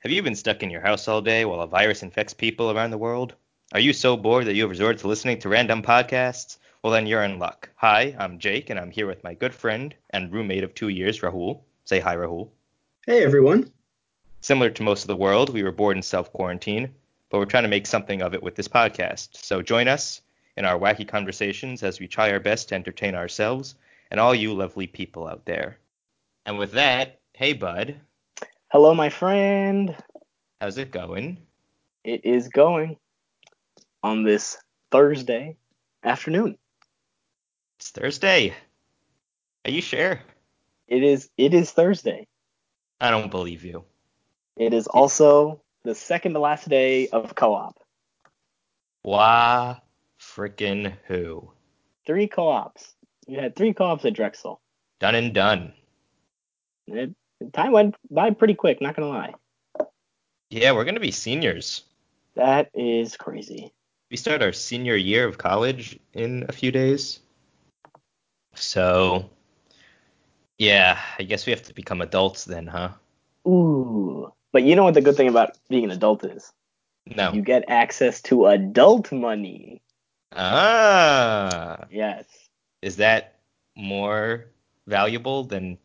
Have you been stuck in your house all day while a virus infects people around the world? Are you so bored that you have resorted to listening to random podcasts? Well, then you're in luck. Hi, I'm Jake, and I'm here with my good friend and roommate of two years, Rahul. Say hi, Rahul. Hey, everyone. Similar to most of the world, we were bored in self quarantine, but we're trying to make something of it with this podcast. So join us in our wacky conversations as we try our best to entertain ourselves and all you lovely people out there. And with that, hey, bud, Hello, my friend. how's it going? It is going on this Thursday afternoon. It's Thursday. Are you sure? It is it is Thursday. I don't believe you. It is also the second to last day of co-op. Why frickin' who? Three co-ops. We had three co-ops at Drexel. Done and done. It, time went by pretty quick, not gonna lie. Yeah, we're gonna be seniors. That is crazy. We start our senior year of college in a few days. So, yeah, I guess we have to become adults then, huh? Ooh. But you know what the good thing about being an adult is? No. You get access to adult money. Ah, Yes. is that more valuable than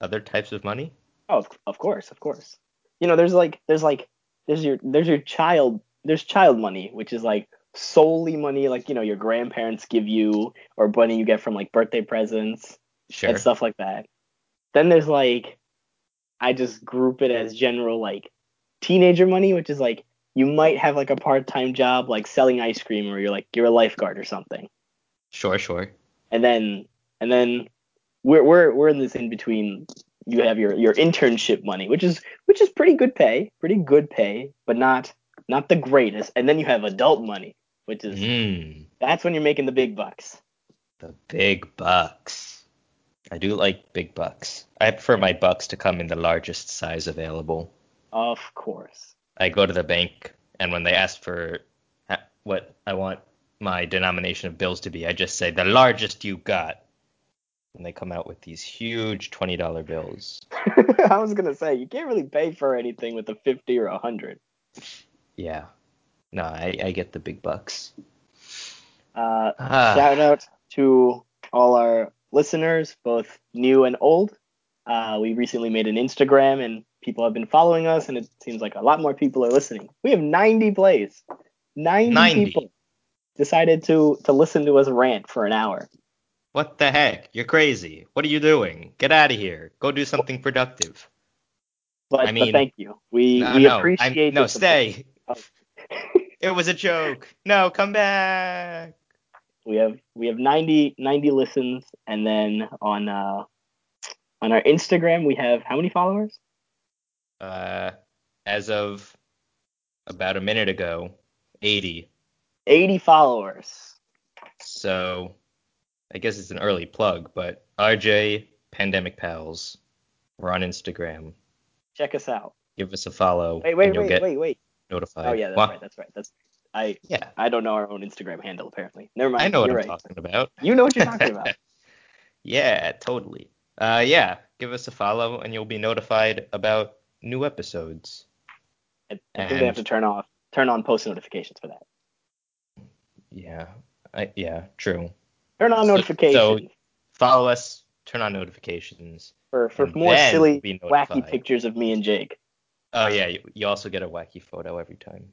other types of money? Oh, of, course, of course. You know, there's like there's like there's your there's your child there's child money, which is like solely money like you know your grandparents give you or money you get from like birthday presents Sure. and stuff like that. Then there's like I just group it as general like teenager money, which is like you might have like a part-time job like selling ice cream or you're like you're a lifeguard or something. Sure, sure. And then and then we're we're we're in this in between you have your your internship money, which is which is pretty good pay, pretty good pay, but not not the greatest. And then you have adult money, which is Mmm, that's when you're making the big bucks. the big bucks. I do like big bucks. I prefer my bucks to come in the largest size available. Of course. I go to the bank, and when they ask for what I want my denomination of bills to be, I just say the largest you got. And they come out with these huge $20 bills. I was gonna say you can't really pay for anything with a fifty or a hundred. Yeah. No, I, I get the big bucks. Uh, Ah, shout out to all our listeners, both new and old. Uh, we recently made an Instagram, and people have been following us, and it seems like a lot more people are listening. We have 90 plays. 90, 90. people decided to to listen to us rant for an hour. What the heck? You're crazy. What are you doing? Get out of here. Go do something productive. But, I but mean- thank you. We No, we no, I'm- appreciate no, the stay. It was a joke. No, come back. we have we have 90 90 listens, and then on uh on our Instagram we have how many followers? Uh, as of about a minute ago, 80. 80 followers. So I guess it's an early plug, but RJ Pandemic Pals. We're on Instagram. Check us out. Give us a follow, Wait, wait, and wait, wait, wait. notified. Oh yeah, that's What? right. That's right. That's I. Yeah, I don't know our own Instagram handle apparently. Never mind. I know what You're I'm right. talking about. You know what you're talking about. yeah, totally. Uh, yeah, give us a follow, and you'll be notified about new episodes. I, think they have to turn off turn on post notifications for that. Yeah, I, yeah, true. Turn on So- notifications so follow us, turn on notifications. for for more silly wacky pictures of me and Jake. Oh yeah, you, you also get a wacky photo every time.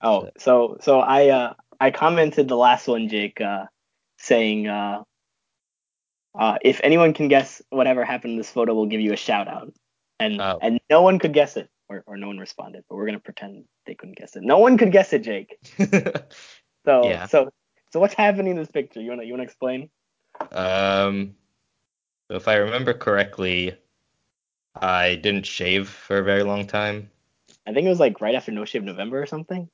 Oh, so so I uh I commented the last one, Jake, uh, saying uh, uh if anyone can guess whatever happened in this photo, we'll give you a shout out. And Oh. and no one could guess it, or, or no one responded, but we're gonna pretend they couldn't guess it. No one could guess it, Jake. So Yeah. so so what's happening in this picture? You wanna you wanna explain? um, so if I remember correctly, I didn't shave for a very long time. I think it was like right after No Shave November or something.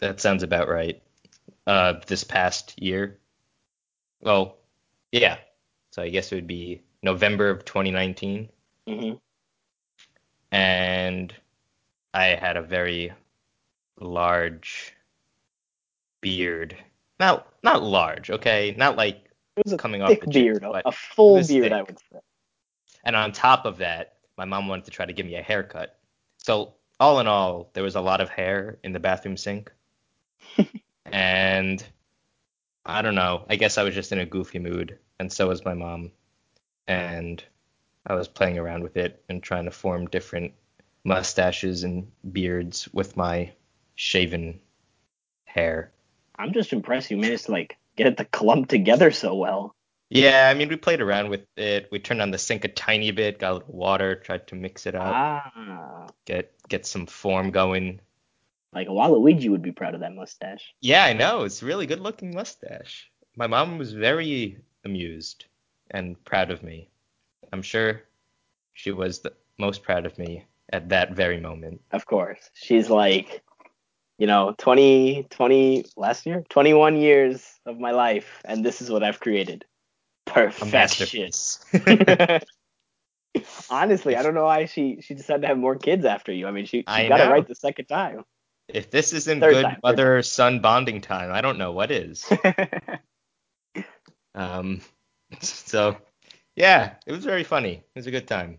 That sounds about right. Uh, this past year. Well, yeah. So I guess it would be November of 2019, hmm and I had a very large beard. Not not large, okay? Not like It was a coming off the beard, a, a full beard, I would say. And on top of that, my mom wanted to try to give me a haircut. So all in all, there was a lot of hair in the bathroom sink. and I don't know. I guess I was just in a goofy mood, and so was my mom. And I was playing around with it and trying to form different mustaches and beards with my shaven hair. I'm just impressed you managed to like get it to clump together so well. Yeah, I mean, we played around with it. We turned on the sink a tiny bit, got a little water, tried to mix it up, Ah, get get some form going. like a Waluigi would be proud of that mustache. Yeah, I know. It's a really good looking mustache. My mom was very amused and proud of me. I'm sure she was the most proud of me at that very moment. Of course, she's like, you know, 20, 20 last year, 21 years of my life, and this is what I've created. Perfection. Honestly, I don't know why she she decided to have more kids after you. I mean, she, she got it know. right the second time. if this isn't Third good time, mother son bonding time, I don't know what is. Um, so yeah, it was very funny. It was a good time.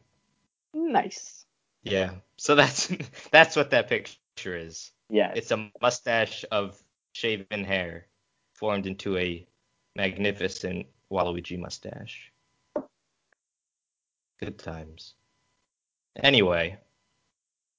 nice. Yeah. So that's that's what that picture is. Yeah. It's a mustache of shaven hair formed into a magnificent Waluigi mustache. Good times. Anyway,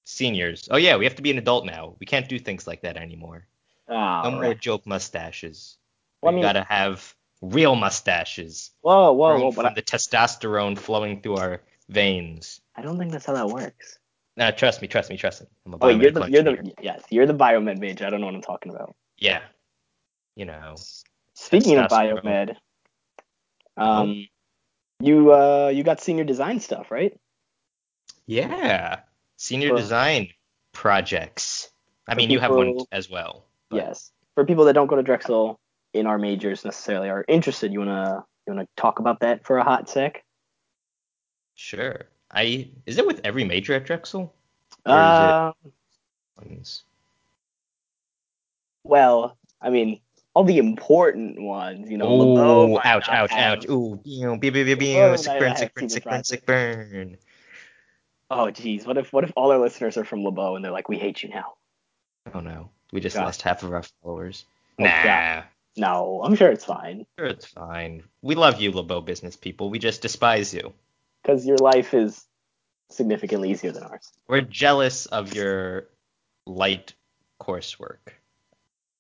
seniors. Oh yeah, we have to be an adult now. We can't do things like that anymore. Oh, No more right. joke mustaches. Well, I we mean- gotta have real mustaches. Whoa, whoa, whoa! from I, the testosterone flowing through our veins. I don't think that's how that works. Now, trust me, trust me, trust me. I'm a Oh, you're the you're the yes, you're the biomed mage. I don't know what I'm talking about. Yeah. You know. Speaking of biomed, um, you uh you got senior design stuff, right? Yeah. Senior For- design projects. I mean, you have one as well. but- Yes. For people that don't go to Drexel in our majors necessarily are interested, you wanna you wanna talk about that for a hot sec? Sure. I is it with every major at Drexel? Uh, well, I mean, all the important ones, you know. Oh, ouch, ouch, ouch. Ooh, beow, beow, beow, beow, LeBow beow, sick burn, sick burn, sick burn, sick burn. Oh, geez. What if what if all our listeners are from LeBow and they're like, we hate you now? Oh no, we just God. lost half of our followers. Oh, nah, God. No, I'm sure it's fine sure it's fine. We love you, LeBow business people. We just despise you. Because your life is significantly easier than ours. We're jealous of your light coursework.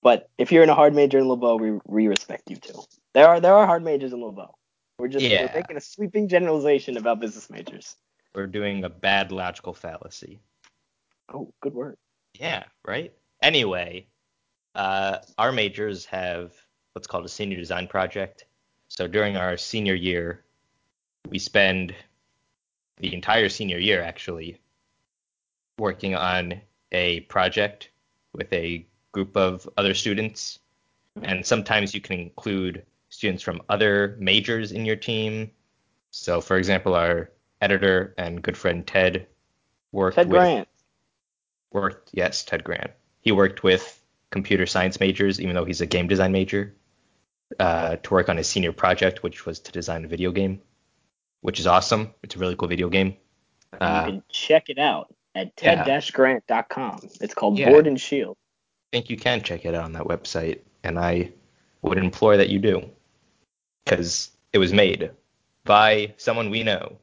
But if you're in a hard major in LeBow, we, we respect you too. There are there are hard majors in LeBow. We're just Yeah. we're making a sweeping generalization about business majors. We're doing a bad logical fallacy. Oh, good word. Yeah, right? Anyway, uh, our majors have what's called a senior design project. So during our senior year, we spend the entire senior year actually working on a project with a group of other students. And sometimes you can include students from other majors in your team. So, for example, our editor and good friend Ted worked Ted with Grant. worked yes ted grant he worked with computer science majors even though he's a game design major uh, to work on his senior project which was to design a video game which is awesome it's a really cool video game you uh, can check it out at ted-grant.com. It's called Yeah. Board and Shield. i think you can check it out on that website and i would implore that you do because it was made by someone we know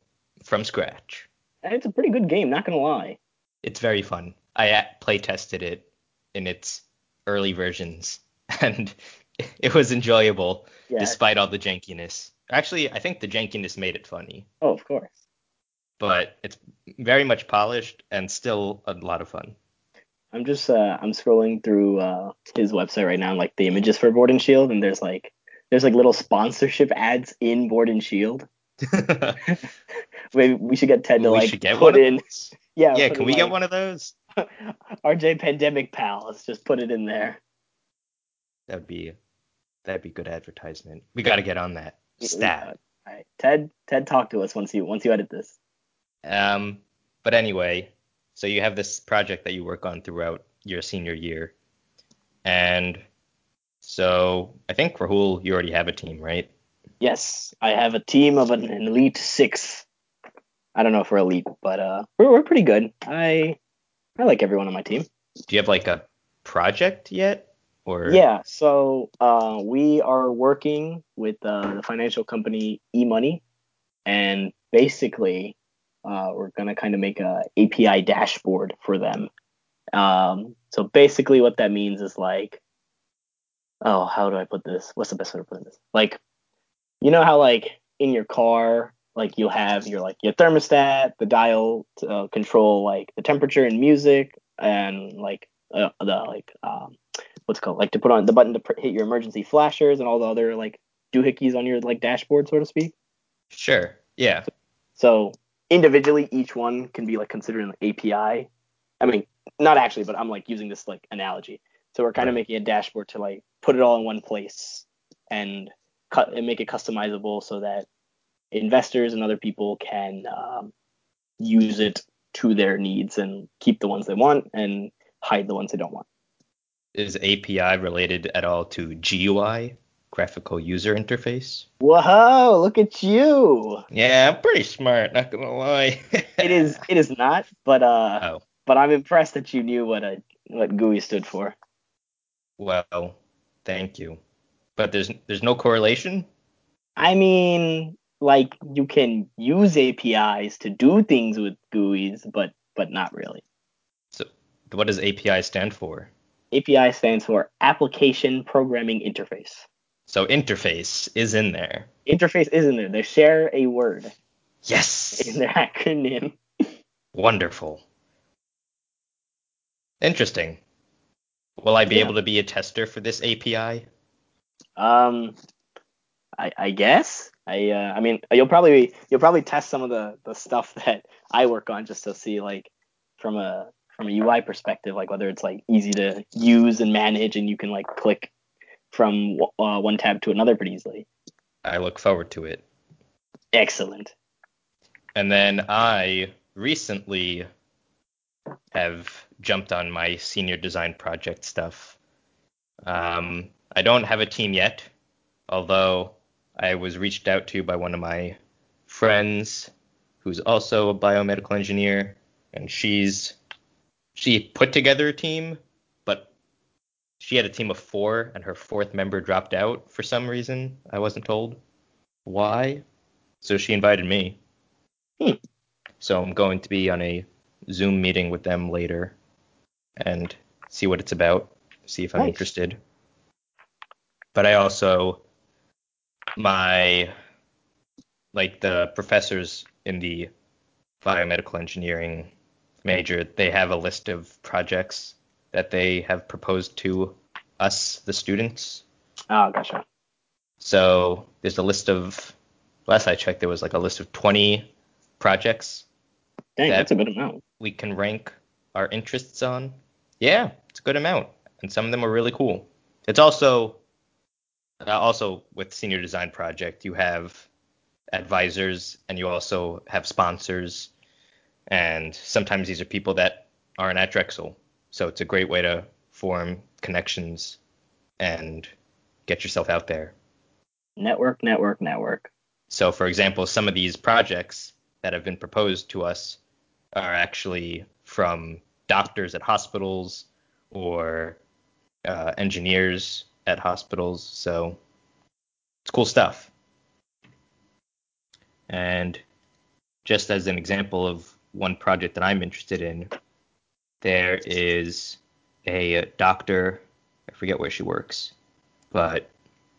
from scratch And it's a pretty good game, not gonna lie. it's very fun. I uh, play tested it in its early versions, and it was enjoyable Yeah. despite all the jankiness. Actually, I think the jankiness made it funny, oh, of course. but it's very much polished and still a lot of fun. I'm just uh I'm scrolling through uh his website right now, like the images for Board and Shield, and there's like there's like little sponsorship ads in Board and Shield. Maybe we should get Ted to we like get put in. Yeah, Yeah, can in, we get one of those? RJ Pandemic Pals? Just put it in there. That would be that'd be good advertisement. We got to get on that. Stat. All right, Ted. Ted, talk to us once you once you edit this. Um, but anyway, so you have this project that you work on throughout your senior year, and so I think Rahul, you already have a team, right? Yes, I have a team of an, an elite six. I don't know if we're elite, but uh, we're we're pretty good. I I like everyone on my team. Do you have like a project yet? Or Yeah, so uh, we are working with uh, the financial company eMoney, and basically, uh, we're gonna kind of make a API dashboard for them. Um, so basically, what that means is like, oh, how do I put this? What's the best way to put this? Like, you know how like in your car, like you'll have your like your thermostat, the dial to uh, control like the temperature and music, and like uh, the like um, what's it called like to put on the button to pr- hit your emergency flashers and all the other like doohickeys on your like dashboard, so to speak. Sure. Yeah. So individually, each one can be like considered an API. I mean, not actually, but I'm like using this like analogy. So we're kind of making a dashboard to like put it all in one place and cut and make it customizable so that investors and other people can um, use it to their needs and keep the ones they want and hide the ones they don't want. Is API related at all to GUI, graphical user interface? Whoa! Look at you. Yeah, I'm pretty smart, not gonna lie. It is. It is not, but uh, Oh, but I'm impressed that you knew what a what GUI stood for. well, thank you. But there's there's no correlation? I mean, like you can use APIs to do things with GUIs, but but not really. So what does API stand for? API stands for Application Programming Interface. So interface is in there. Interface is in there. They share a word Yes. in their acronym. Wonderful. Interesting. Will I be Yeah. able to be a tester for this API? Um, I, I guess. I uh, I mean, you'll probably you'll probably test some of the the stuff that I work on just to see like from a from a UI perspective, like whether it's like easy to use and manage, and you can like click from uh, one tab to another pretty easily. I look forward to it. Excellent. And then I recently have jumped on my senior design project stuff. Um, I don't have a team yet, although I was reached out to by one of my friends who's also a biomedical engineer, and she's she put together a team, but she had a team of four, and her fourth member dropped out for some reason. I wasn't told why, so she invited me. Hmm. So I'm going to be on a Zoom meeting with them later and see what it's about, see if I'm Nice. interested. But I also my like the professors in the biomedical engineering major, they have a list of projects that they have proposed to us, the students. Oh, gotcha. So there's a list of last I checked there was like a list of 20 projects Dang, That- that's a good amount. we can rank our interests on. Yeah, it's a good amount, and some of them are really cool. It's also uh, also with senior design project you have advisors and you also have sponsors, and sometimes these are people that aren't at Drexel, so it's a great way to form connections and get yourself out there. Network, network, network. So, for example, some of these projects that have been proposed to us are actually from doctors at hospitals or uh, engineers at hospitals. So, it's cool stuff. And just as an example of one project that I'm interested in, there is a uh, doctor, I forget where she works, but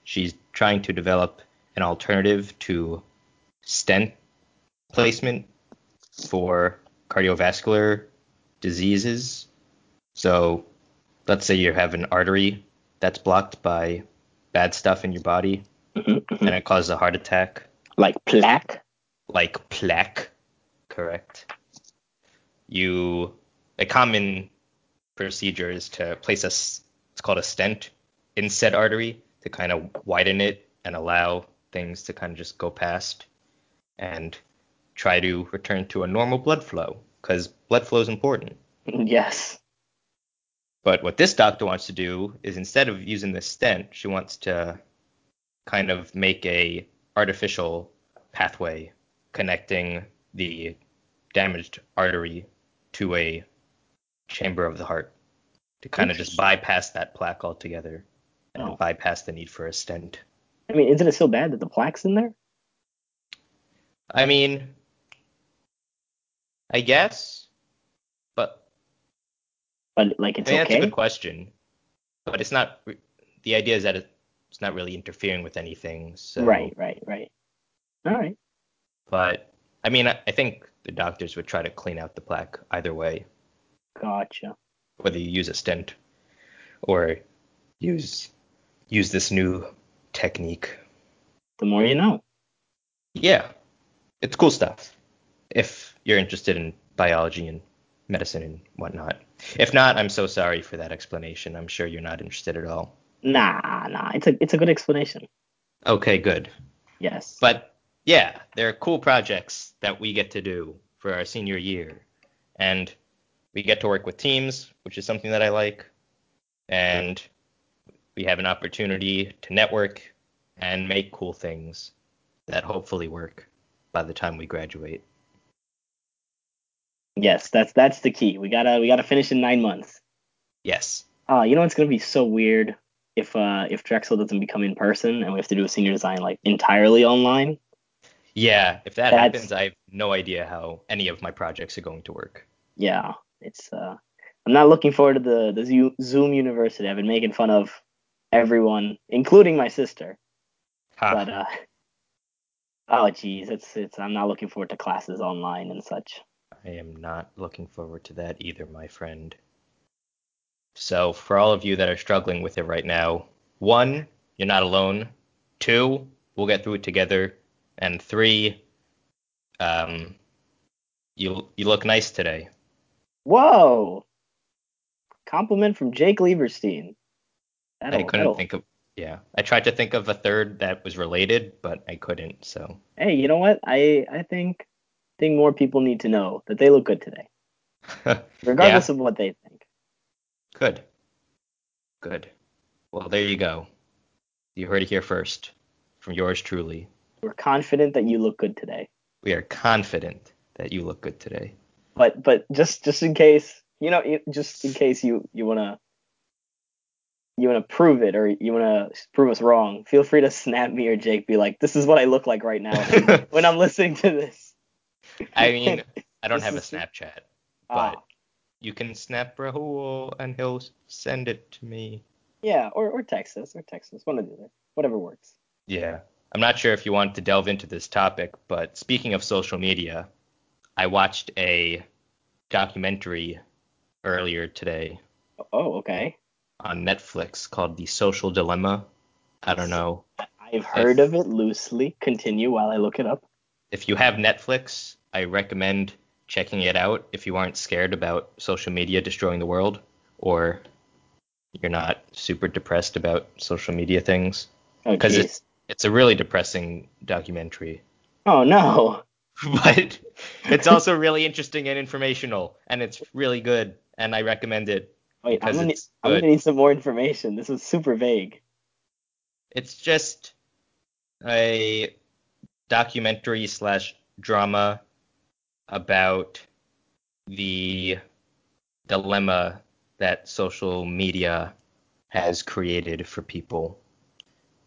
she's trying to develop an alternative to stent placement for cardiovascular diseases. So, let's say you have an artery that's blocked by bad stuff in your body and it causes a heart attack, Like plaque. like plaque, correct? You a common procedure is to place a it's called a stent in said artery to kind of widen it and allow things to kind of just go past and try to return to a normal blood flow because blood flow is important. Yes. But what this doctor wants to do is instead of using the stent, she wants to kind of make a artificial pathway connecting the damaged artery to a chamber of the heart to kind of just bypass that plaque altogether and Oh. bypass the need for a stent. I mean, isn't it so bad that the plaque's in there? I mean, I guess, but But like it's I mean, that's a good question. But it's not. The idea is that it's not really interfering with anything. So, Right, right, right. All right. But I mean, I, I think the doctors would try to clean out the plaque either way, Gotcha. whether you use a stent or use use this new technique. The more you know. Yeah, it's cool stuff. If you're interested in biology and medicine and whatnot. If not, I'm so sorry for that explanation. I'm sure you're not interested at all. Nah, nah. It's a it's a good explanation. Okay, good. Yes. But yeah, there are cool projects that we get to do for our senior year. And we get to work with teams, which is something that I like. And we have an opportunity to network and make cool things that hopefully work by the time we graduate. Yes, that's that's the key. We gotta we gotta finish in nine months. Yes. Uh, you know what's gonna be so weird if uh if Drexel doesn't become in person and we have to do a senior design like entirely online. Yeah, if that That's- happens, I have no idea how any of my projects are going to work. Yeah, it's uh I'm not looking forward to the the Zoom University. I've been making fun of everyone, including my sister. But uh oh geez, it's it's I'm not looking forward to classes online and such. I am not looking forward to that either, my friend. So, for all of you that are struggling with it right now, one, you're not alone. Two, we'll get through it together. And three, um, you you look nice today. Whoa! Compliment from Jake Lieberstein. I That'll- couldn't that'll- think of. Yeah, I tried to think of a third that was related, but I couldn't. So, Hey, you know what? I I think think more people need to know that they look good today, regardless of what they think. good, good. Well, there you go. You heard it here first, from yours truly. We're confident that you look good today. We are confident that you look good today. But but just just in case, you know, just in case you you wanna you wanna prove it or you wanna prove us wrong, feel free to snap me or Jake. Be like, this is what I look like right now when I'm listening to this. I mean, I don't have a Snapchat, Ah, but you can snap Rahul and he'll send it to me. yeah, or or text us or text us, one of the other, whatever works. Yeah. I'm not sure if you want to delve into this topic, but speaking of social media, I watched a documentary earlier today Oh, okay. on Netflix called The Social Dilemma. I don't know. I've heard of it loosely. Continue while I look it up. If you have Netflix, I recommend checking it out if you aren't scared about social media destroying the world or you're not super depressed about social media things. Oh, Because jeez. it's, it's a really depressing documentary. Oh no. but it's also really interesting and informational, and it's really good, and I recommend it. Wait, I'm gonna, I'm gonna need some more information. This was super vague. It's just a documentary slash drama about the dilemma that social media has created for people.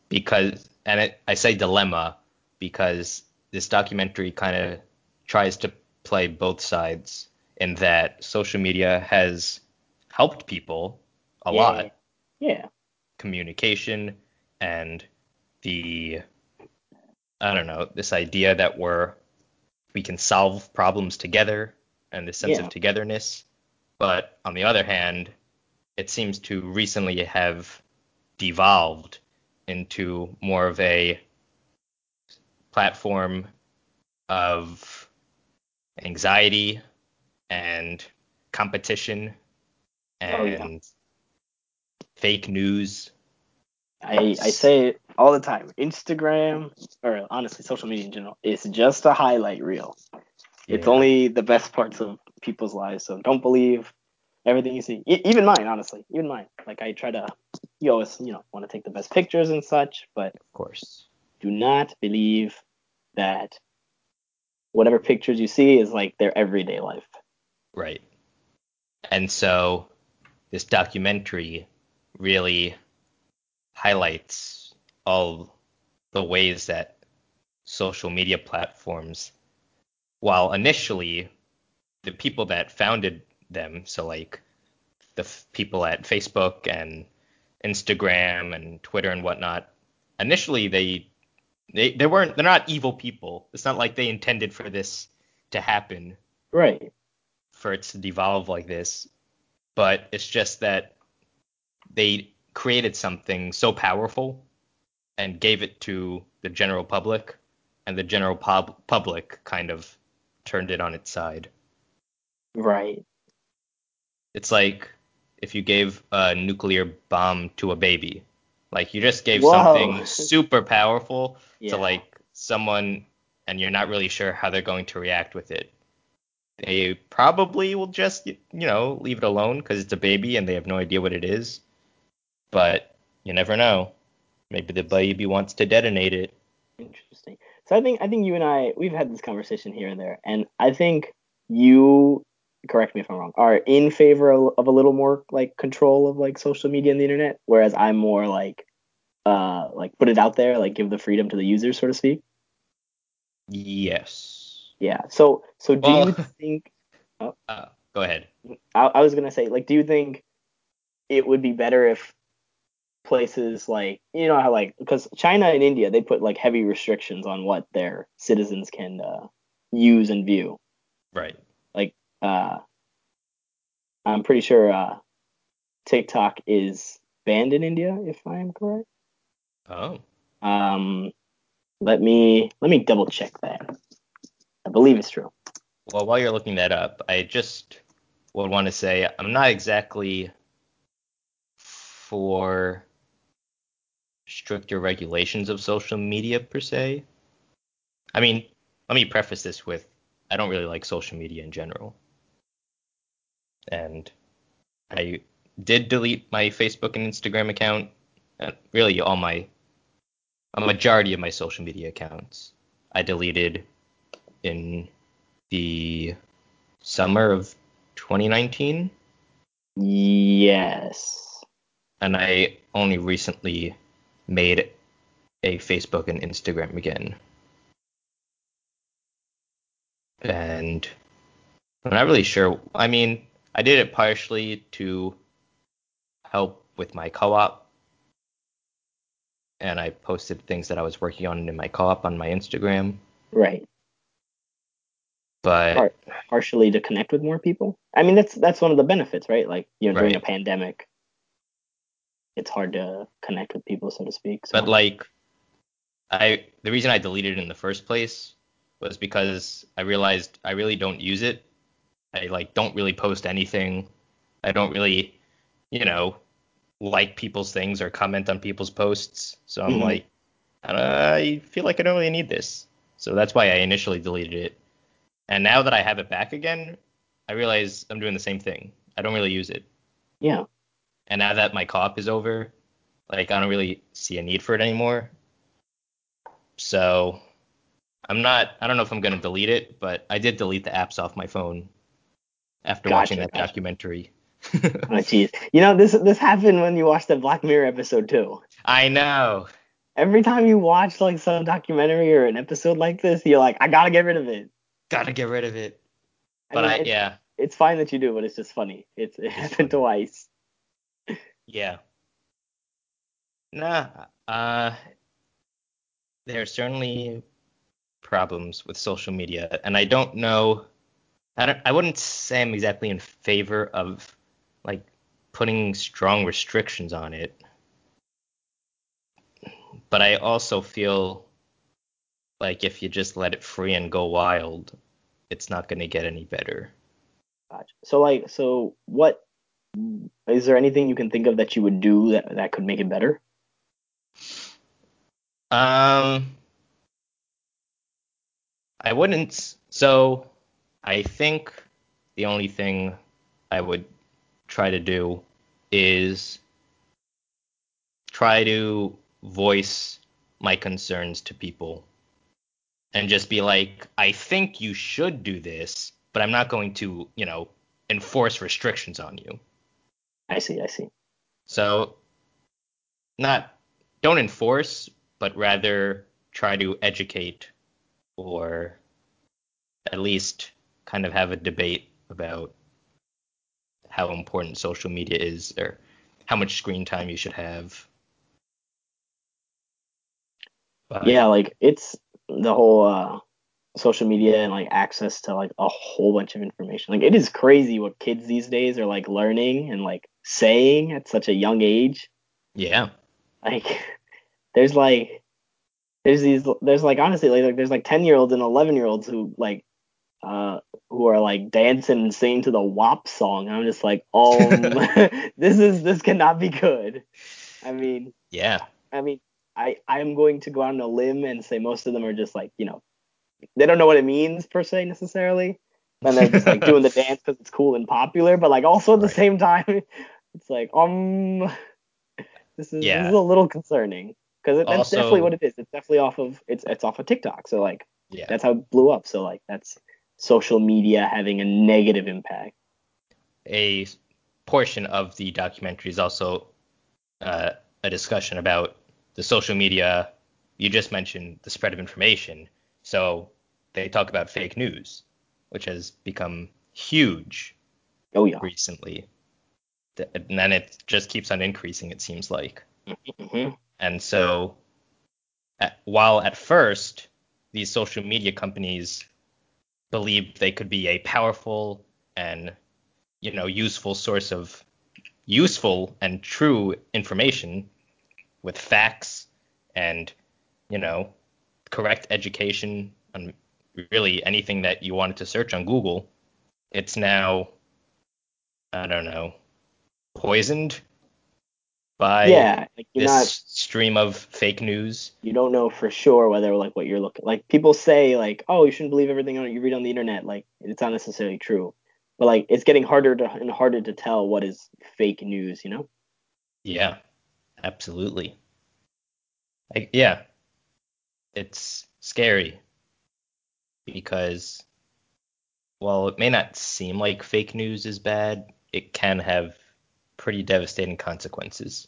Because, and it, I say dilemma because this documentary kind of tries to play both sides in that social media has helped people a Yeah. lot Yeah. communication and the I don't know this idea that we're we can solve problems together and this sense Yeah. of togetherness. But on the other hand, it seems to recently have devolved into more of a platform of anxiety and competition Oh, yeah. and fake news I, I say it all the time. Instagram, or honestly, social media in general, is just a highlight reel. It's only the best parts of people's lives. So don't believe everything you see. E- even mine, honestly, even mine. Like I try to, you always, you know, want to take the best pictures and such, but Of course. do not believe that whatever pictures you see is like their everyday life. Right. And so this documentary really highlights all the ways that social media platforms, while initially the people that founded them, so like the f- people at Facebook and Instagram and Twitter and whatnot, initially they they they weren't they're not evil people. It's not like they intended for this to happen, Right. for it to devolve like this. But it's just that they created something so powerful and gave it to the general public, and the general pub- public kind of turned it on its side. Right. It's like if you gave a nuclear bomb to a baby. Like you just gave Whoa. something super powerful Yeah. to like someone and you're not really sure how they're going to react with it. They probably will just, you know, leave it alone because it's a baby and they have no idea what it is. But you never know. Maybe the baby wants to detonate it. Interesting. So I think I think you and I we've had this conversation here and there, and I think you correct me if I'm wrong are in favor of, of a little more like control of like social media and the internet, whereas I'm more like uh like put it out there, like give the freedom to the users, so to speak. Yes. Yeah. So so do Well- you think? Uh, go ahead. I, I was gonna say like, do you think it would be better if places like you know how like because China and India they put like heavy restrictions on what their citizens can uh, use and view. Right. Uh, I'm pretty sure uh, TikTok is banned in India, if I am correct. Oh. Um, let me let me double check that. I believe it's true. Well, while you're looking that up, I just would want to say I'm not exactly for stricter regulations of social media per se. I mean, let me preface this with I don't really like social media in general. And I did delete my Facebook and Instagram account, and really all my a majority of my social media accounts. I deleted in the summer of 2019, Yes. and I only recently made a Facebook and Instagram again. And I'm not really sure. I mean, I did it partially to help with my co-op, and I posted things that I was working on in my co-op on my Instagram. Right. But Part- Partially to connect with more people. I mean, that's that's one of the benefits, right? Like you know, during a pandemic, it's hard to connect with people, so to speak. So. But like, I the reason I deleted it in the first place was because I realized I really don't use it. I like don't really post anything. I don't really, you know, like people's things or comment on people's posts. So I'm Mhm. like, I, I feel like I don't really need this. So that's why I initially deleted it. And now that I have it back again, I realize I'm doing the same thing. I don't really use it. yeah. And now that my co-op is over, like I don't really see a need for it anymore. So I'm not I don't know if I'm gonna delete it, but I did delete the apps off my phone after watching that gotcha. documentary. Oh jeez. You know this this happened when you watched the Black Mirror episode too. I know. Every time you watch like some documentary or an episode like this, you're like, I gotta get rid of it. Gotta get rid of it. I But mean, I, it's, yeah, it's fine that you do, but it's just funny. It's it happened twice. yeah. Nah. Uh there are certainly problems with social media, and I don't know I don't I wouldn't say I'm exactly in favor of like putting strong restrictions on it. But I also feel like if you just let it free and go wild, it's not going to get any better. Gotcha. So like, so what is there anything you can think of that you would do that that could make it better? Um, I wouldn't. So, I think the only thing I would try to do is try to voice my concerns to people and just be like, I think you should do this, but I'm not going to, you know, enforce restrictions on you. I see. I see. So not don't enforce, but rather try to educate or at least kind of have a debate about how important social media is or how much screen time you should have. But, Yeah, like it's the whole uh, social media and like access to like a whole bunch of information. Like it is crazy what kids these days are like learning and like saying at such a young age. Yeah. Like there's like there's these there's like honestly like, like there's like 10 year olds and 11 year olds who like uh who are like dancing and singing to the WAP song. I'm just like, oh, this is this cannot be good. I mean, Yeah. I mean, I I'm going to go out on a limb and say most of them are just like you know, they don't know what it means per se necessarily, and they're just like doing the dance because it's cool and popular. But like also at the Right. same time, it's like um, this is this is a little concerning because that's Also- definitely what it is. It's definitely off of it's it's off of TikTok. So like Yeah. that's how it blew up. So like that's social media having a negative impact. a portion of the documentary is also uh, a discussion about the social media. You just mentioned the spread of information. So they talk about fake news, which has become huge Oh yeah. recently. And then it just keeps on increasing, it seems like. hmm And so, at, while at first these social media companies believed they could be a powerful and you know useful source of useful and true information with facts and you know correct education on really anything that you wanted to search on Google, it's now I don't know poisoned by yeah, like this not stream of fake news. you don't know for sure whether like what you're looking like people say like oh you shouldn't believe everything you read on the internet like it's not necessarily true but like it's getting harder to and harder to tell what is fake news you know Yeah, absolutely. Like, yeah, it's scary because while it may not seem like fake news is bad, it can have pretty devastating consequences.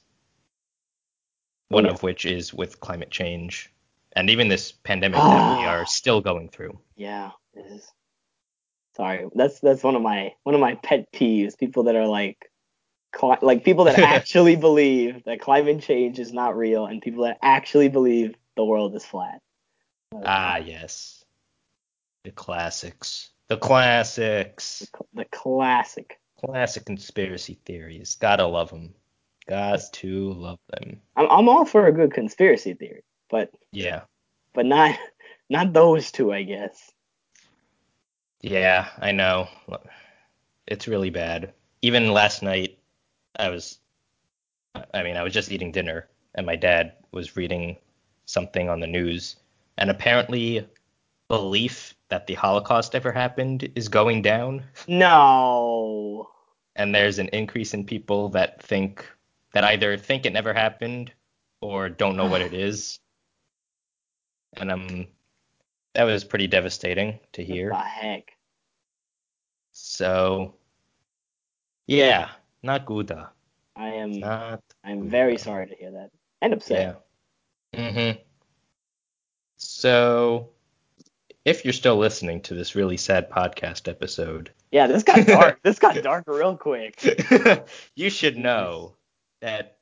One Yeah. of which is with climate change and even this pandemic that we are still going through. yeah it is sorry that's that's one of my one of my pet peeves people that are like cli- like people that actually believe that climate change is not real and people that actually believe the world is flat Ah, yes. The classics. The classics. the classic Classic conspiracy theories. Gotta love them. Got to love them. I'm, I'm all for a good conspiracy theory but Yeah. but not not those two i guess Yeah, I know. It's really bad. Even last night, I was, I mean, I was just eating dinner, and my dad was reading something on the news, and apparently, belief that the Holocaust ever happened is going down, no and there's an increase in people that think that either think it never happened or don't know what it is. And um, that was pretty devastating to hear. What the heck? So, yeah, not good. I am Not I'm very sorry to hear that. And upset. yeah. Mhm. So, if you're still listening to this really sad podcast episode, Yeah, this got dark. this got dark real quick. you should know that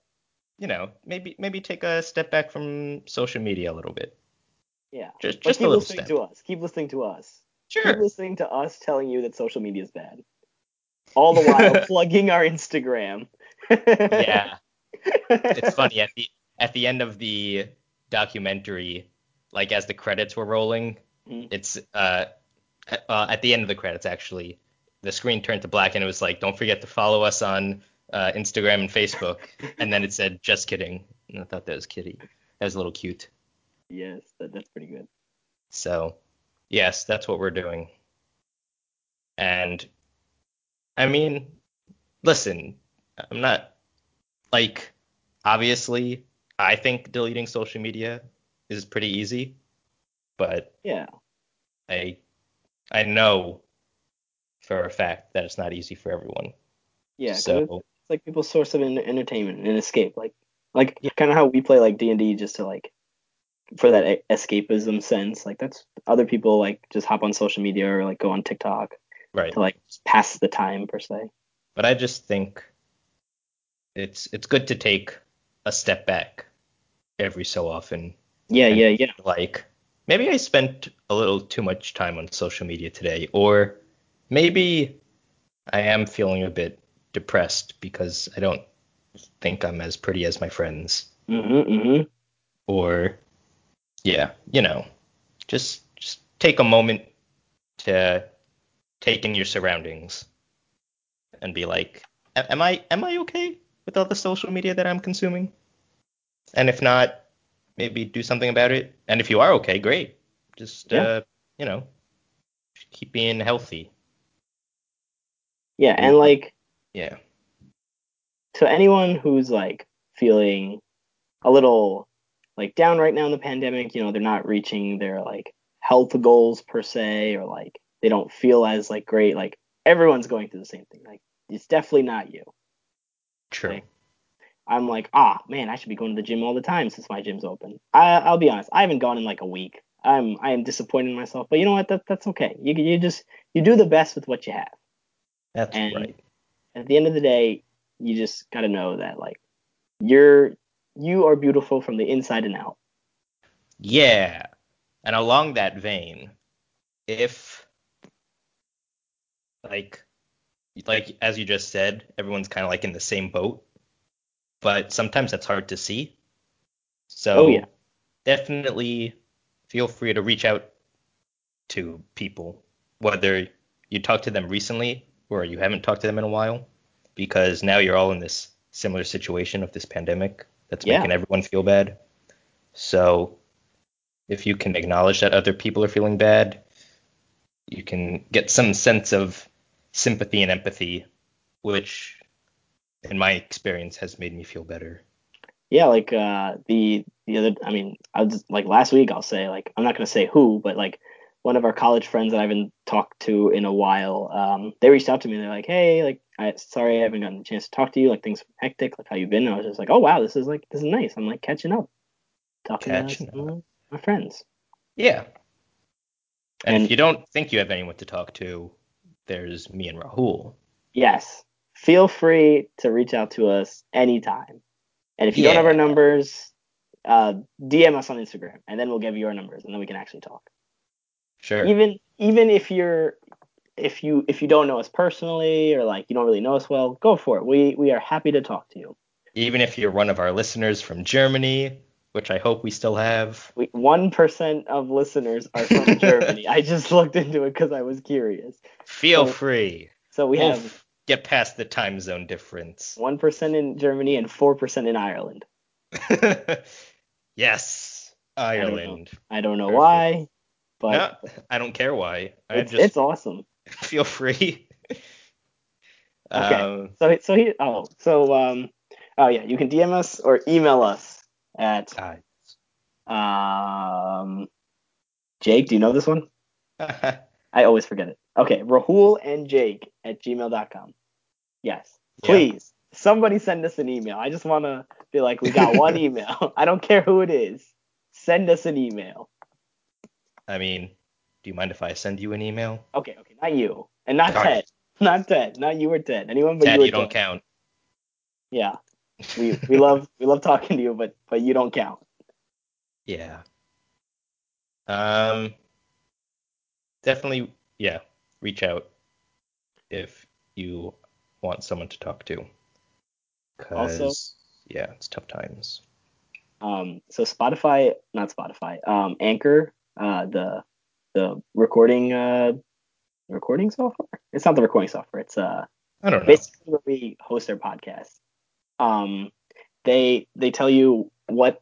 you know maybe maybe take a step back from social media a little bit. Yeah. Just just a little step. keep listening step. to us. Keep listening to us. Keep Sure. listening to us telling you that social media is bad. All the while plugging our Instagram. Yeah. It's funny at the at the end of the documentary, like as the credits were rolling, Mhm. it's uh, at- uh at the end of the credits actually, the screen turned to black and it was like, don't forget to follow us on uh, Instagram and Facebook, and then it said, just kidding. And I thought that was kitty. That was a little cute. Yes, that, that's pretty good. So, yes, that's what we're doing. And I mean, listen, I'm not like obviously I think deleting social media is pretty easy, but Yeah. I I know for a fact that it's not easy for everyone. Yeah, So- it's, it's like people's source of entertainment and escape. Like like kind of how we play like D and D just to like for that escapism sense. Like that's other people like just hop on social media or like go on TikTok Right. to like pass the time per se. But I just think it's it's good to take a step back every so often. Yeah, yeah, yeah. Like maybe I spent a little too much time on social media today, or maybe I am feeling a bit depressed because I don't think I'm as pretty as my friends. Mhm, mhm. Or yeah, you know, just just take a moment to take in your surroundings and be like, am I am I okay with all the social media that I'm consuming? And if not, maybe do something about it. And if you are okay, great. Just Yeah. uh, you know, keep being healthy. Yeah, and like Yeah. to anyone who's like feeling a little like down right now in the pandemic, you know, they're not reaching their like health goals per se, or like they don't feel as like great. Like everyone's going through the same thing. Like it's definitely not you. True. Right. I'm like, ah, man, I should be going to the gym all the time since my gym's open. I, I'll be honest, I haven't gone in like a week. I'm I am disappointed in myself, but you know what? That that's okay. You you just you do the best with what you have. That's And- right. At the end of the day, you just gotta know that like you're you are beautiful from the inside and out. Yeah. And along that vein, if like like as you just said, everyone's kind of like in the same boat, but sometimes that's hard to see. So Oh, yeah. definitely feel free to reach out to people, whether you talked to them recently or you haven't talked to them in a while, because now you're all in this similar situation of this pandemic that's Yeah. making everyone feel bad. So if you can acknowledge that other people are feeling bad, you can get some sense of sympathy and empathy, which in my experience has made me feel better. Yeah, like uh the the other I mean, I was like last week I'll say like I'm not gonna say who, but like one of our college friends that I haven't talked to in a while, um, they reached out to me and they're like, Hey, like I sorry I haven't gotten a chance to talk to you, like things are hectic, like how you been? And I was just like, Oh wow, this is like this is nice. I'm like catching up. Talking Catching to of my friends. Yeah. And, And- if you don't think you have anyone to talk to, there's me and Rahul. Yes. Feel free to reach out to us anytime. And if you don't have our numbers, uh, DM us on Instagram, and then we'll give you our numbers, and then we can actually talk. Sure. Even even if you're if you if you don't know us personally or like you don't really know us well, go for it. We we are happy to talk to you. Even if you're one of our listeners from Germany, which I hope we still have. One percent of listeners are from Germany. I just looked into it because I was curious. Feel So- free. So we We'll have get past the time zone difference. one percent in Germany and four percent in Ireland. yes, don't know. Ireland. I don't know why, but no, I don't care why. I it's, just it's awesome. feel free. Okay. Um, So so he oh so um oh yeah you can DM us or email us at um Jake do you know this one I always forget it okay Rahul and Jake at gmail.com yes Yeah. please somebody send us an email I just want to be like we got one email I don't care who it is send us an email I mean, do you mind if I send you an email? okay okay not you and not. Ted not Ted not you or Ted anyone but Ted, you or you don't Ted. count. yeah we we love we love talking to you but but you don't count Yeah. Um. Definitely, yeah. Reach out if you want someone to talk to. Also- yeah, it's tough times. Um, so Spotify, not Spotify, um, Anchor, uh, the the recording uh, recording software. It's not the recording software. It's uh, I don't know. basically where we host our podcast. Um, they they tell you what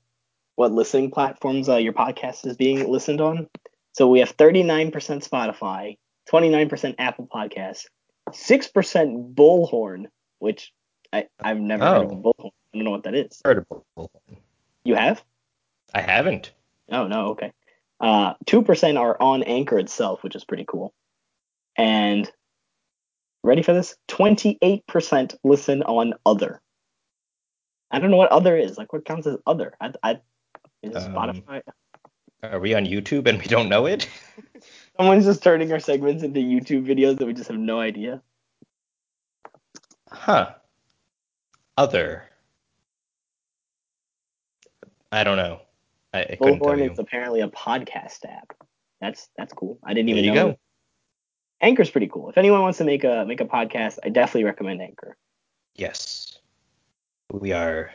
what listening platforms uh, your podcast is being listened on. So we have 39% Spotify, 29% Apple Podcasts, 6% Bullhorn, which I, I've never heard of a Oh. Bullhorn. I don't know what that is. Heritable. You have? I haven't. Oh no, okay. Uh, two percent are on Anchor itself, which is pretty cool. And ready for this? 28% listen on other. I don't know what other is. Like, what counts as other? I, I is Um, Spotify? Are we on YouTube and we don't know it? Someone's just turning our segments into YouTube videos that we just have no idea. Huh. Other. I don't know. I, I couldn't tell Bullhorn you. is apparently a podcast app. That's that's cool. I didn't There even you know. go. Anchor's pretty cool. If anyone wants to make a make a podcast, I definitely recommend Anchor. Yes. We are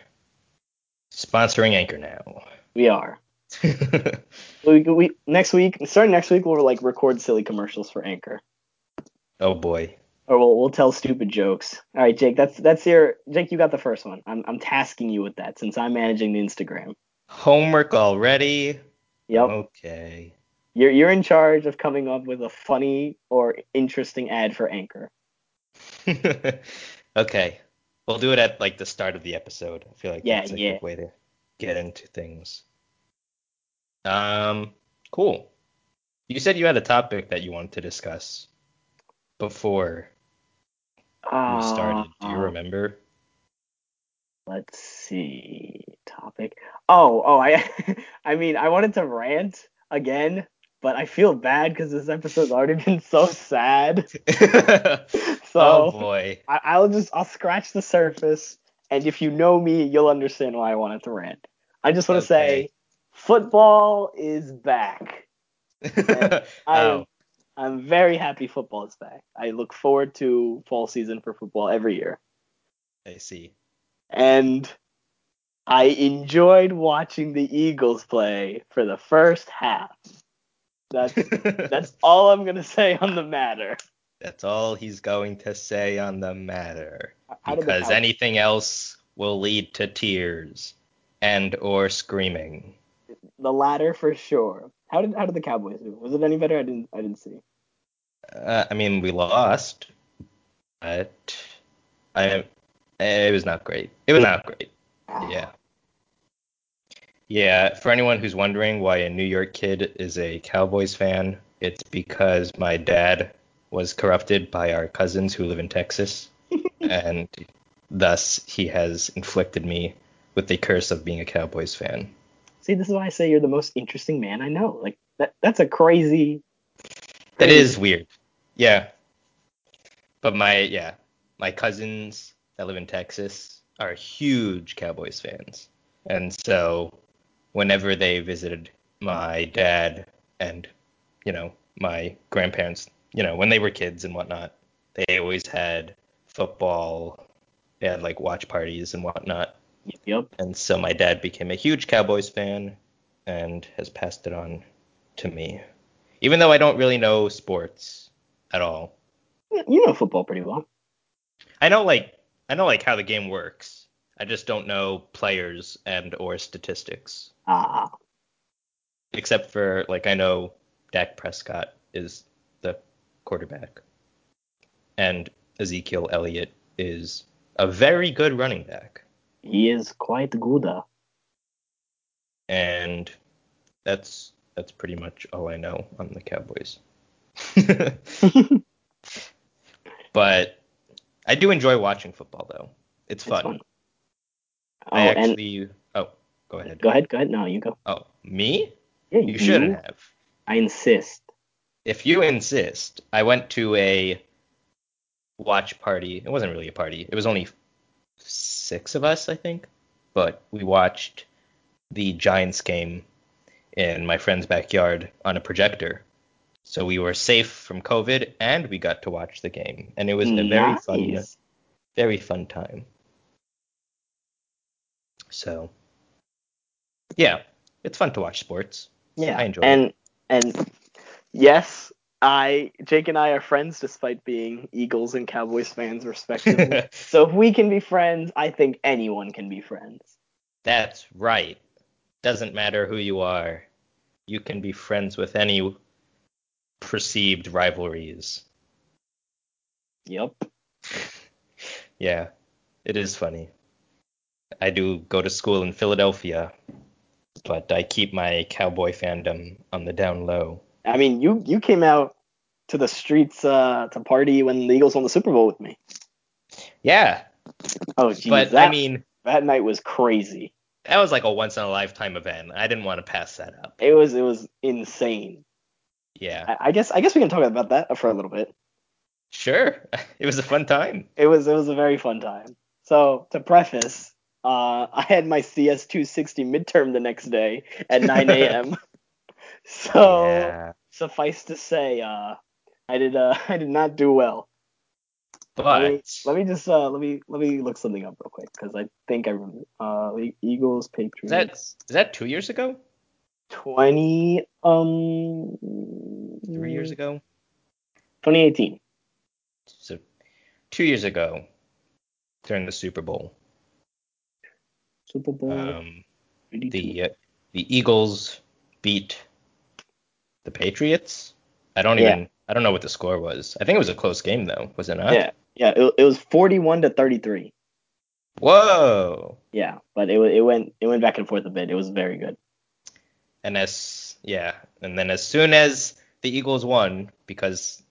sponsoring Anchor now. We are. We, we next week, starting next week, we'll like record silly commercials for Anchor, oh boy. or we'll we'll tell stupid jokes. All right, Jake, that's that's your Jake. You got the first one. I'm I'm tasking you with that since I'm managing the Instagram. Homework already? Yep, Okay. you're you're in charge of coming up with a funny or interesting ad for Anchor. okay. We'll do it at like the start of the episode. I feel like Yeah, that's a yeah. good way to get into things. Um, cool. You said you had a topic that you wanted to discuss before we started. Do you Uh, remember? Let's see. Topic. Oh, oh, I I mean, I wanted to rant again, but I feel bad because this episode's already been so sad. So oh boy. I, I'll just I'll scratch the surface, and if you know me, you'll understand why I wanted to rant. I just want to say, Okay. Football is back. I'm oh, I'm very happy football is back. I look forward to fall season for football every year. I see. and I enjoyed watching the Eagles play for the first half. That's that's all I'm gonna say on the matter. That's all he's going to say on the matter. How did the Because anything else will lead to tears and or screaming. The latter for sure. How did how did the Cowboys do? Was it any better? I didn't I didn't see. Uh, I mean, we lost, but I it was not great. It was not great. Yeah. Yeah, for anyone who's wondering why a New York kid is a Cowboys fan, it's because my dad was corrupted by our cousins who live in Texas, and thus he has inflicted me with the curse of being a Cowboys fan. See, this is why I say you're the most interesting man I know. Like that that's a crazy. That crazy- is weird. Yeah. But my yeah, my cousins that live in Texas are huge Cowboys fans. And so whenever they visited my dad and, you know, my grandparents, you know, when they were kids and whatnot, they always had football. They had like watch parties and whatnot. Yep. And so my dad became a huge Cowboys fan and has passed it on to me. Even though I don't really know sports at all. You know football pretty well. I know like I know like how the game works. I just don't know players and or statistics. Ah, Except for like I know Dak Prescott is the quarterback. And Ezekiel Elliott is a very good running back. He is quite good. and that's that's pretty much all I know on the Cowboys. but I do enjoy watching football though. It's It's fun. fun. Oh, I and actually oh, go ahead. go ahead, go ahead. No, you go. Oh, me? Yeah, You shouldn't have. I insist. If you insist, I went to a watch party. It wasn't really a party. It was only six of us, I think. But we watched the Giants game in my friend's backyard on a projector. So we were safe from COVID and we got to watch the game. And it was a very fun very fun time. So yeah, it's fun to watch sports. Yeah, I enjoy it. and and yes, I Jake and I are friends despite being Eagles and Cowboys fans respectively. so if we can be friends, I think anyone can be friends. That's right. Doesn't matter who you are. You can be friends with any perceived rivalries. Yep. Yeah, it is funny. I do go to school in Philadelphia, but I keep my cowboy fandom on the down low. I mean, you you came out to the streets uh, to party when the Eagles won the Super Bowl with me. Yeah, Oh, geez, but that I mean, that night was crazy. that was like a once in a lifetime event. I didn't want to pass that up. It was it was insane. Yeah, I, I guess I guess we can talk about that for a little bit. sure. It was a fun time. It was it was a very fun time. So to preface, uh, I had my CS 260 midterm the next day at 9 a.m. so yeah, suffice to say, uh, I did uh, I did not do well. Let me, but let me just uh, let me let me look something up real quick because I think I remember. Uh, Eagles Patriots is that is that two years ago? 20 um Three years ago? 2018. So two years ago, during the Super Bowl, Super Bowl. um, the uh, the Eagles beat the Patriots. I don't Yeah. even I don't know what the score was. I think it was a close game though, was it not? yeah, yeah. It, it was 41 to 33. Whoa. Yeah, but it it went it went back and forth a bit. It was very good. And as yeah, and then as soon as the Eagles won, because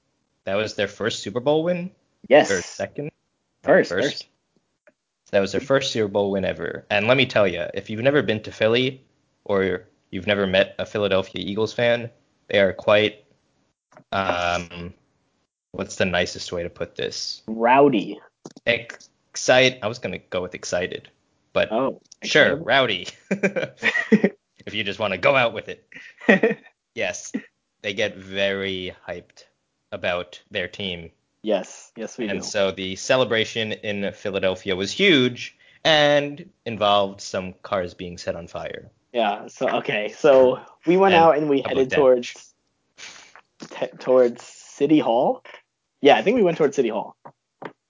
that was their first Super Bowl win Yes. or second, First, first. first. That was their first Super Bowl win ever. And let me tell you, if you've never been to Philly or you've never met a Philadelphia Eagles fan, they are quite um what's the nicest way to put this? Rowdy. Excited. I was going to go with excited, but Oh. sure, rowdy. if you just want to go out with it. Yes, they get very hyped about their team. yes, yes we do. and do. so the celebration in Philadelphia was huge and involved some cars being set on fire. Yeah. So okay. So we went And out and we headed towards te- towards City Hall. Yeah, I think we went towards City Hall.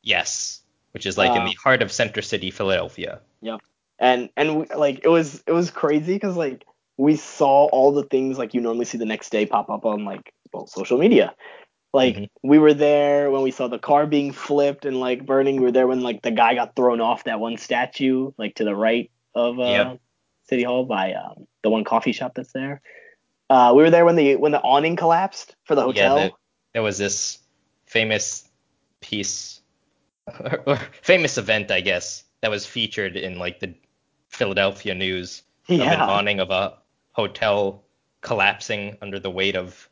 Yes, which is like in Uh, the heart of Center City, Philadelphia. Yep. And and we, like it was it was crazy because like we saw all the things like you normally see the next day pop up on like well, social media like Mhm. we were there when we saw the car being flipped and like burning we were there when like the guy got thrown off that one statue like to the right of uh, Yep. City hall by um, the one coffee shop that's there uh, we were there when the when the awning collapsed for the hotel Yeah, the, there was this famous piece, or famous event, I guess, that was featured in like the Philadelphia news of an awning of a hotel collapsing under the weight of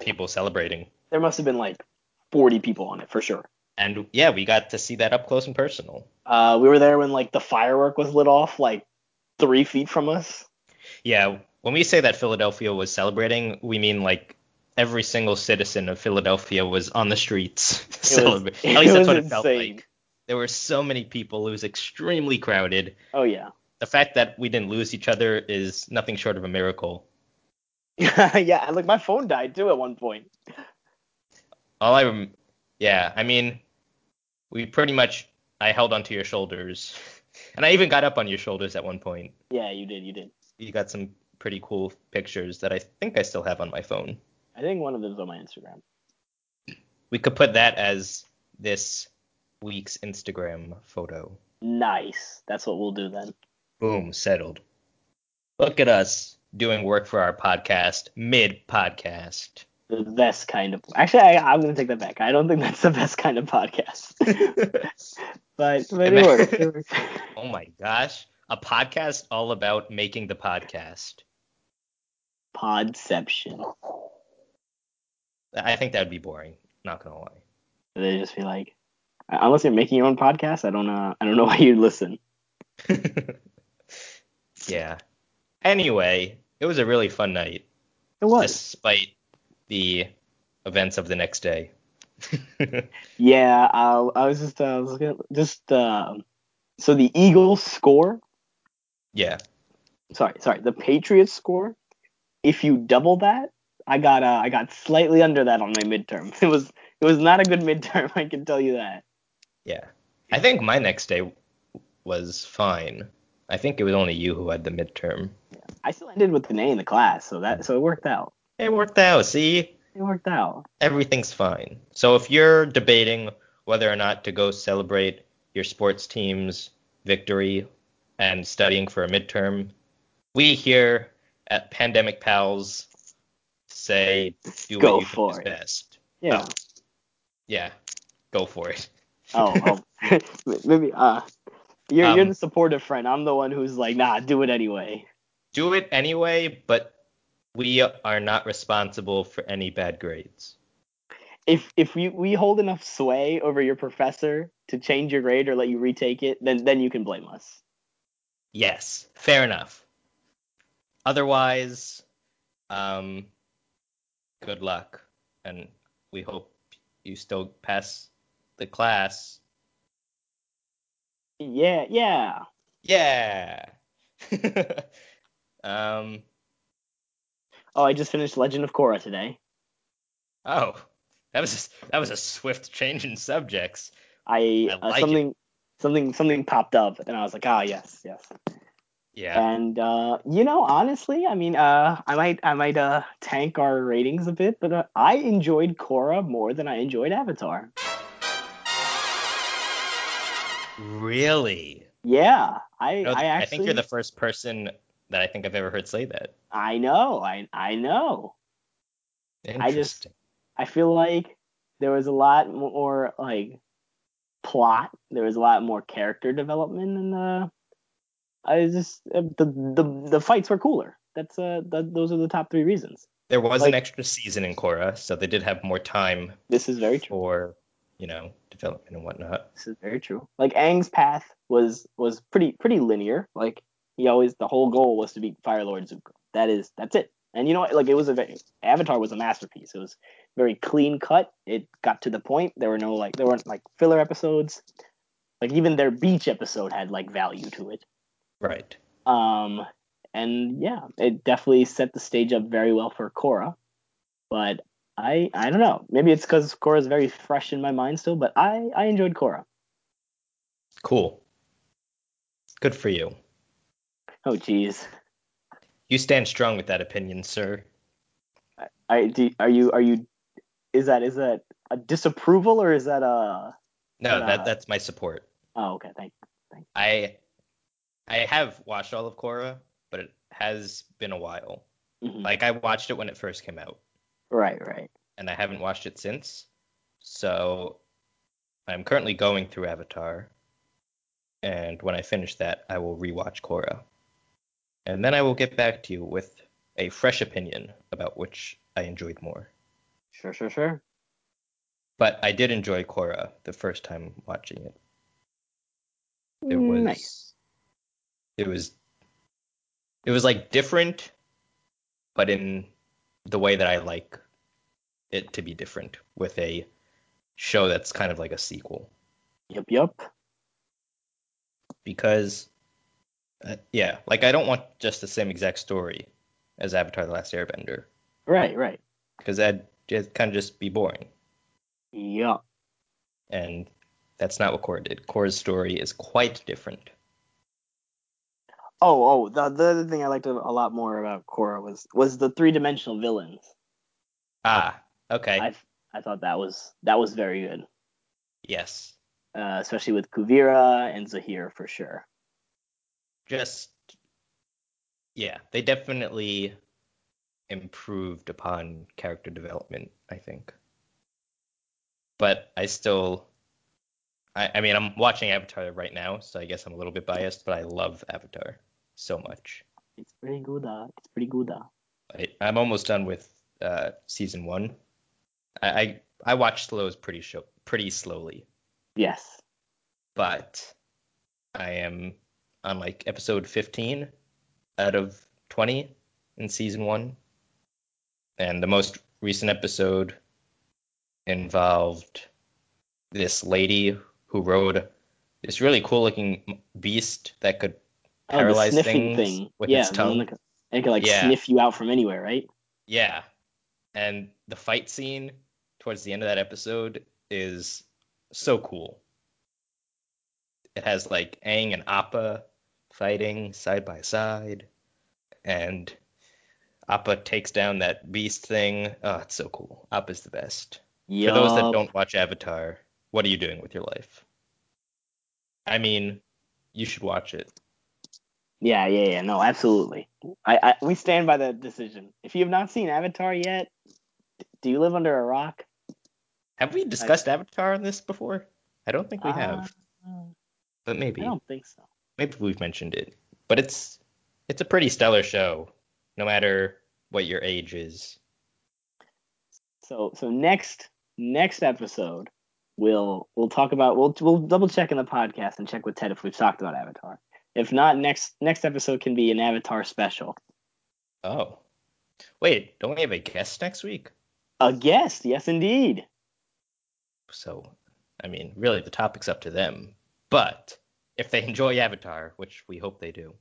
people celebrating. there must have been like 40 people on it for sure And yeah, we got to see that up close and personal. Uh, we were there when like the firework was lit off like three feet from us. Yeah, when we say that Philadelphia was celebrating, we mean like every single citizen of Philadelphia was on the streets celebrating. At least that's what it felt like. There were so many people. It was extremely crowded. Oh yeah, The fact that we didn't lose each other is nothing short of a miracle. yeah. And like my phone died too at one point. All I rem- yeah, I mean, we pretty much I held onto your shoulders, and I even got up on your shoulders at one point. Yeah, you did, you did. You got some pretty cool pictures that I think I still have on my phone. I think one of them's on my Instagram. We could put that as this week's Instagram photo. Nice. That's what we'll do then. Boom, settled. Look at us doing work for our podcast mid podcast. The best kind of. Actually, I, I'm gonna take that back. I don't think that's the best kind of podcast. but but it works. It works. oh my gosh, a podcast all about making the podcast. Podception. I think that would be boring. Not gonna lie. They just be like, unless you're making your own podcast, I don't know. I don't know why you'd listen. yeah. Anyway, it was a really fun night, It was. despite the events of the next day. Yeah, I, I was just, uh, I was at, just, uh, so the Eagles score, yeah. sorry, sorry, the Patriots score, if you double that, I got, uh, I got slightly under that on my midterm. It was, it was not a good midterm, I can tell you that. Yeah. I think my next day was fine. I think it was only you who had the midterm. I still ended with an A in the class, so that, so it worked out. It worked out. See, It worked out. everything's fine. So if you're debating whether or not to go celebrate your sports team's victory and studying for a midterm, we here at Pandemic Pals say do Go what you for think it. is best. Yeah. Oh. Yeah. Go for it. Oh, oh. maybe. Uh, you're you're Um, the supportive friend. I'm the one who's like, nah, do it anyway. Do it anyway, but we are not responsible for any bad grades. If if we we hold enough sway over your professor to change your grade or let you retake it, then then you can blame us. Yes, fair enough. Otherwise, um, good luck, and we hope you still pass the class. Yeah, yeah. Yeah. um. Oh, I just finished Legend of Korra today. Oh, that was a, that was a swift change in subjects. I, I uh, like it. something something something popped up and I was like, ah, yes, yes. Yeah. And uh, you know, honestly, I mean, uh, I might I might uh tank our ratings a bit, but uh, I enjoyed Korra more than I enjoyed Avatar. Really? Yeah, I You know, I I think you're the first person that I think I've ever heard say that. I know I I know. I just- I feel like there was a lot more like plot. There was a lot more character development, and uh, I just uh, the the the fights were cooler. That's uh th- those are the top three reasons. There was like- an extra season in Korra, so they did have more time This is very true. for, you know, development and whatnot. This is very true. Like Aang's path was was pretty pretty linear. Like he always the whole goal was to beat Fire Lord Zuko. That is that's it. And you know what? Like it was a very, Avatar was a masterpiece. It was very clean cut. It got to the point. There were no like there weren't like filler episodes. Like even their beach episode had like value to it. Right. Um and yeah, it definitely set the stage up very well for Korra. But I I don't know. Maybe it's because Korra is very fresh in my mind still. But I I enjoyed Korra. Cool. Good for you. Oh jeez. You stand strong with that opinion, sir. I do, are you are you is that is that a disapproval or is that a No, But, uh, that that's my support. oh okay thank Thank. I I have watched all of Korra, but it has been a while. Mhm. Like I watched it when it first came out, right right and I haven't watched it since. So I'm currently going through Avatar, and when I finish that, I will rewatch Korra, and then I will get back to you with a fresh opinion about which I enjoyed more. sure sure sure But I did enjoy Korra the first time watching it. It was nice it was it was like different, but in the way that I like it to be different with a show that's kind of like a sequel yep yep because uh, yeah, like I don't want just the same exact story as Avatar: The Last Airbender. Right right. Because that'd just kind of just be boring, yep and that's not what Korra did. Korra's story is quite different. oh oh the, the other thing I liked a, a lot more about Korra was was the three dimensional villains. Ah, okay, I I thought that was that was very good. Yes, uh, especially with Kuvira and Zahir for sure just yeah, they definitely improved upon character development, I think. But I still I, I mean I'm watching Avatar right now, so I guess I'm a little bit biased, but I love Avatar so much. it's pretty good uh, it's pretty good uh. I, I'm almost done with uh, season one. I, I I watch slows pretty show, pretty slowly, yes but I am on like episode 15 out of 20 in season one. And the most recent episode involved this lady who rode this really cool looking beast that could oh, paralyze things thing with yeah its tongue. could- it could like Yeah. sniff you out from anywhere right Yeah. And the fight scene towards the end of that episode is so cool. It has like Aang and Appa fighting side by side, and Appa takes down that beast thing. Oh, it's so cool. Appa's the best. For those that don't watch Avatar, what are you doing with your life? I mean, you should watch it. Yeah, yeah, yeah. No, absolutely. I, I we stand by that decision. If you have not seen Avatar yet, do you live under a rock? Have we discussed Avatar on this before? I don't think we have, Uh, but maybe I don't think so. Maybe we've mentioned it. But it's it's a pretty stellar show, no matter what your age is. So so next next episode we'll we'll talk about we'll we'll double check in the podcast and check with Ted if we've talked about Avatar. If not, next next episode can be an Avatar special. Oh, wait, don't we have a guest next week? A guest, yes indeed. So, I mean, really, the topic's up to them. But if they enjoy Avatar, which we hope they do,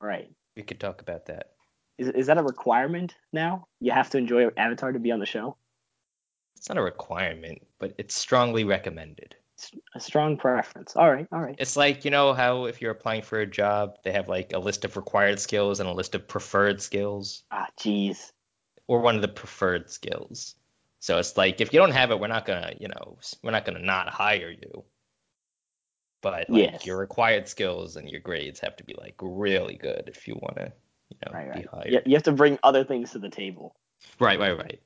Right. we could talk about that. Is is that a requirement now? You have to enjoy Avatar to be on the show? It's not a requirement, but it's strongly recommended. It's a strong preference. All right, all right. It's like, you know how if you're applying for a job, they have like a list of required skills and a list of preferred skills, Ah, jeez. or one of the preferred skills. So it's like if you don't have it, we're not gonna, you know, we're not gonna not hire you. But like Yes. your required skills and your grades have to be like really good if you want to, you know, Right, be right. hired. You, you have to bring other things to the table. Right, right, right.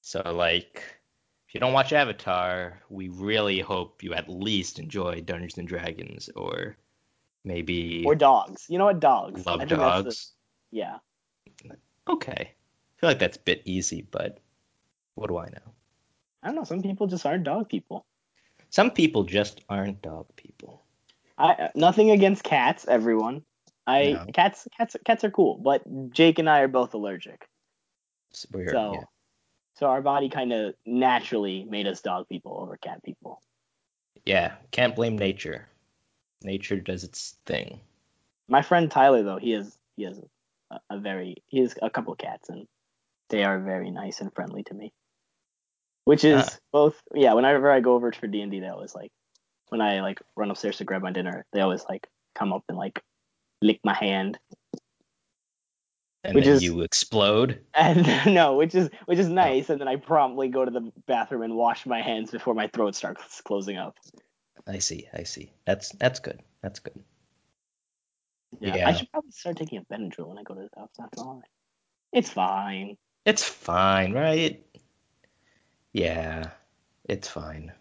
So like if you don't watch Avatar, we really hope you at least enjoy Dungeons and Dragons or maybe Or dogs. You know what? Dogs. Love that's the- dogs. yeah. Okay. I feel like that's a bit easy, but what do I know? I don't know. Some people just aren't dog people. Some people just aren't dog people. I nothing against cats, everyone. I No. cats cats cats are cool, but Jake and I are both allergic. So yeah. so our body kind of naturally made us dog people over cat people. yeah, can't blame nature. Nature does its thing. My friend Tyler though, he has he has a, a very he has a couple cats and they are very nice and friendly to me. Which is Ah. both yeah, whenever I go over for D and D they always like when I like run upstairs to grab my dinner, they always like come up and like lick my hand. And Which then is- you explode. And no, which is which is nice, and then I promptly go to the bathroom and wash my hands before my throat starts closing up. I see, I see. That's that's good. That's good. Yeah. Yeah. I should probably start taking a Benadryl when I go to the house. That's all. It's fine. It's fine, right? Yeah, it's fine.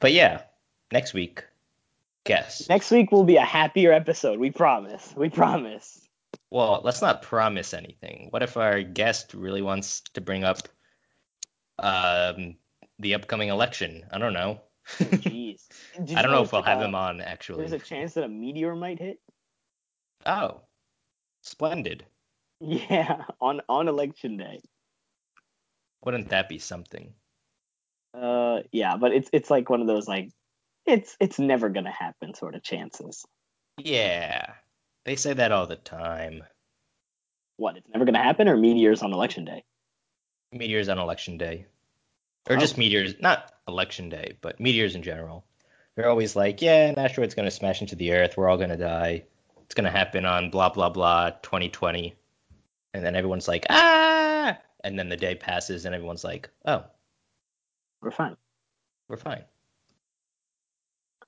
But yeah, next week, guess. Next week will be a happier episode. We promise. We promise. Well, let's not promise anything. What if our guest really wants to bring up um the upcoming election? I don't know. Jeez. Did I don't know if we'll there's, have like, him on actually. There's a chance that a meteor might hit. Oh, splendid. Yeah, on on election day. Wouldn't that be something? Uh, yeah, but it's it's like one of those like, it's it's never gonna happen sort of chances. Yeah, they say that all the time. What? It's never gonna happen, or meteors on election day? Meteors on election day, or Oh. just meteors, not election day, but meteors in general. They're always like, yeah, an asteroid's gonna smash into the Earth. We're all gonna die. It's gonna happen on blah blah blah 2020, and then everyone's like, ah, and then the day passes, and everyone's like, oh, We're fine. we're fine.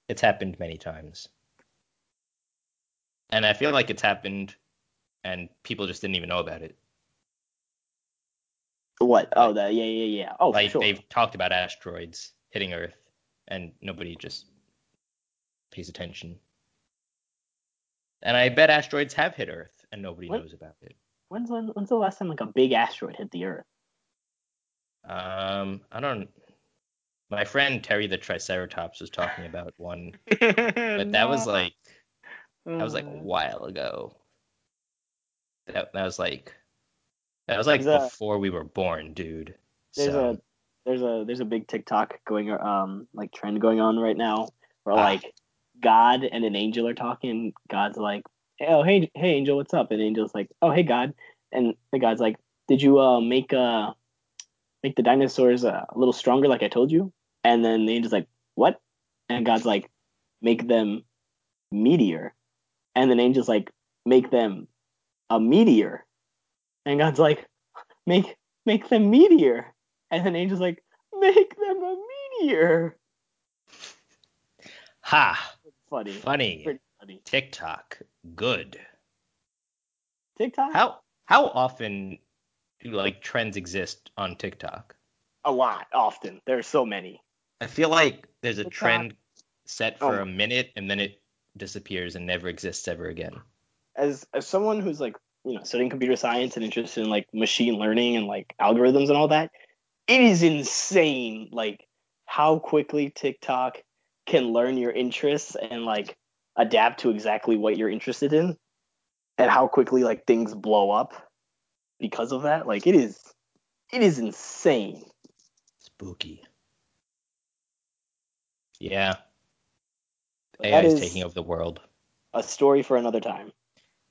It's happened many times. And I feel like it's happened and people just didn't even know about it. What? Oh, the yeah, yeah, yeah. Oh, like sure. they've talked about asteroids hitting Earth and nobody just pays attention. And I bet asteroids have hit Earth and nobody What? knows about it. When's when, when's the last time like a big asteroid hit the Earth? Um, I don't. My friend Terry the Triceratops was talking about one, but but that was like that was Uh, like a while ago. That that was like that was like There's a- before we were born, dude. there's so a there's a there's a big TikTok going um like trend going on right now where Ah. like God and an angel are talking. God's like, oh hey hey angel, what's up? And angel's like, oh hey God, and the God's like, did you uh make uh make the dinosaurs uh, a little stronger like I told you? And then the angel's like, what? And God's like, make them meteor. And then angel's like, make them a meteor. And God's like, make make them meteor. And then angel's like, make them a meteor. ha Funny. funny Pretty funny. TikTok good. TikTok? How how often do like trends exist on TikTok? A lot, often. There's so many. I feel like there's a trend set for Oh. a minute and then it disappears and never exists ever again. as as someone who's like you know studying computer science and interested in like machine learning and like algorithms and all that it is insane like how quickly tiktok can learn your interests and like adapt to exactly what you're interested in and how quickly like things blow up because of that like it is it is insane Spooky. Yeah. AI is taking over the world. a story for another time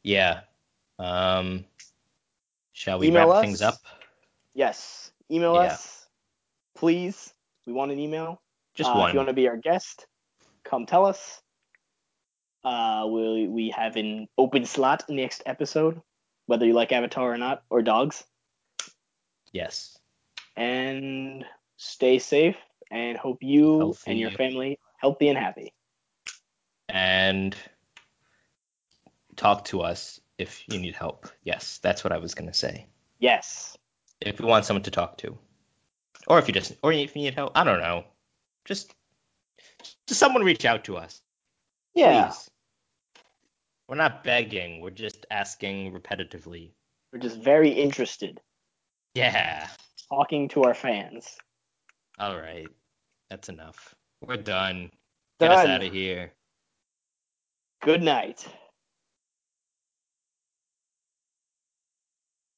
Yeah. Um shall we Email wrap us. things up? yes email Yeah. us please we want an email Just Uh, one. If you want to be our guest, come tell us. Uh, we we have an open slot next episode, whether you like Avatar or not, or dogs. Yes. And stay safe, and hope you Healthy. and your family healthy and happy. And talk to us if you need help. Yes, that's what I was gonna say. Yes. If you want someone to talk to. Or if you just or if you need help. I don't know. Just just someone reach out to us. Yeah. Please. We're not begging, we're just asking repetitively. We're just very interested, Yeah. talking to our fans. All right. That's enough. We're done. Get us out of here. Good night.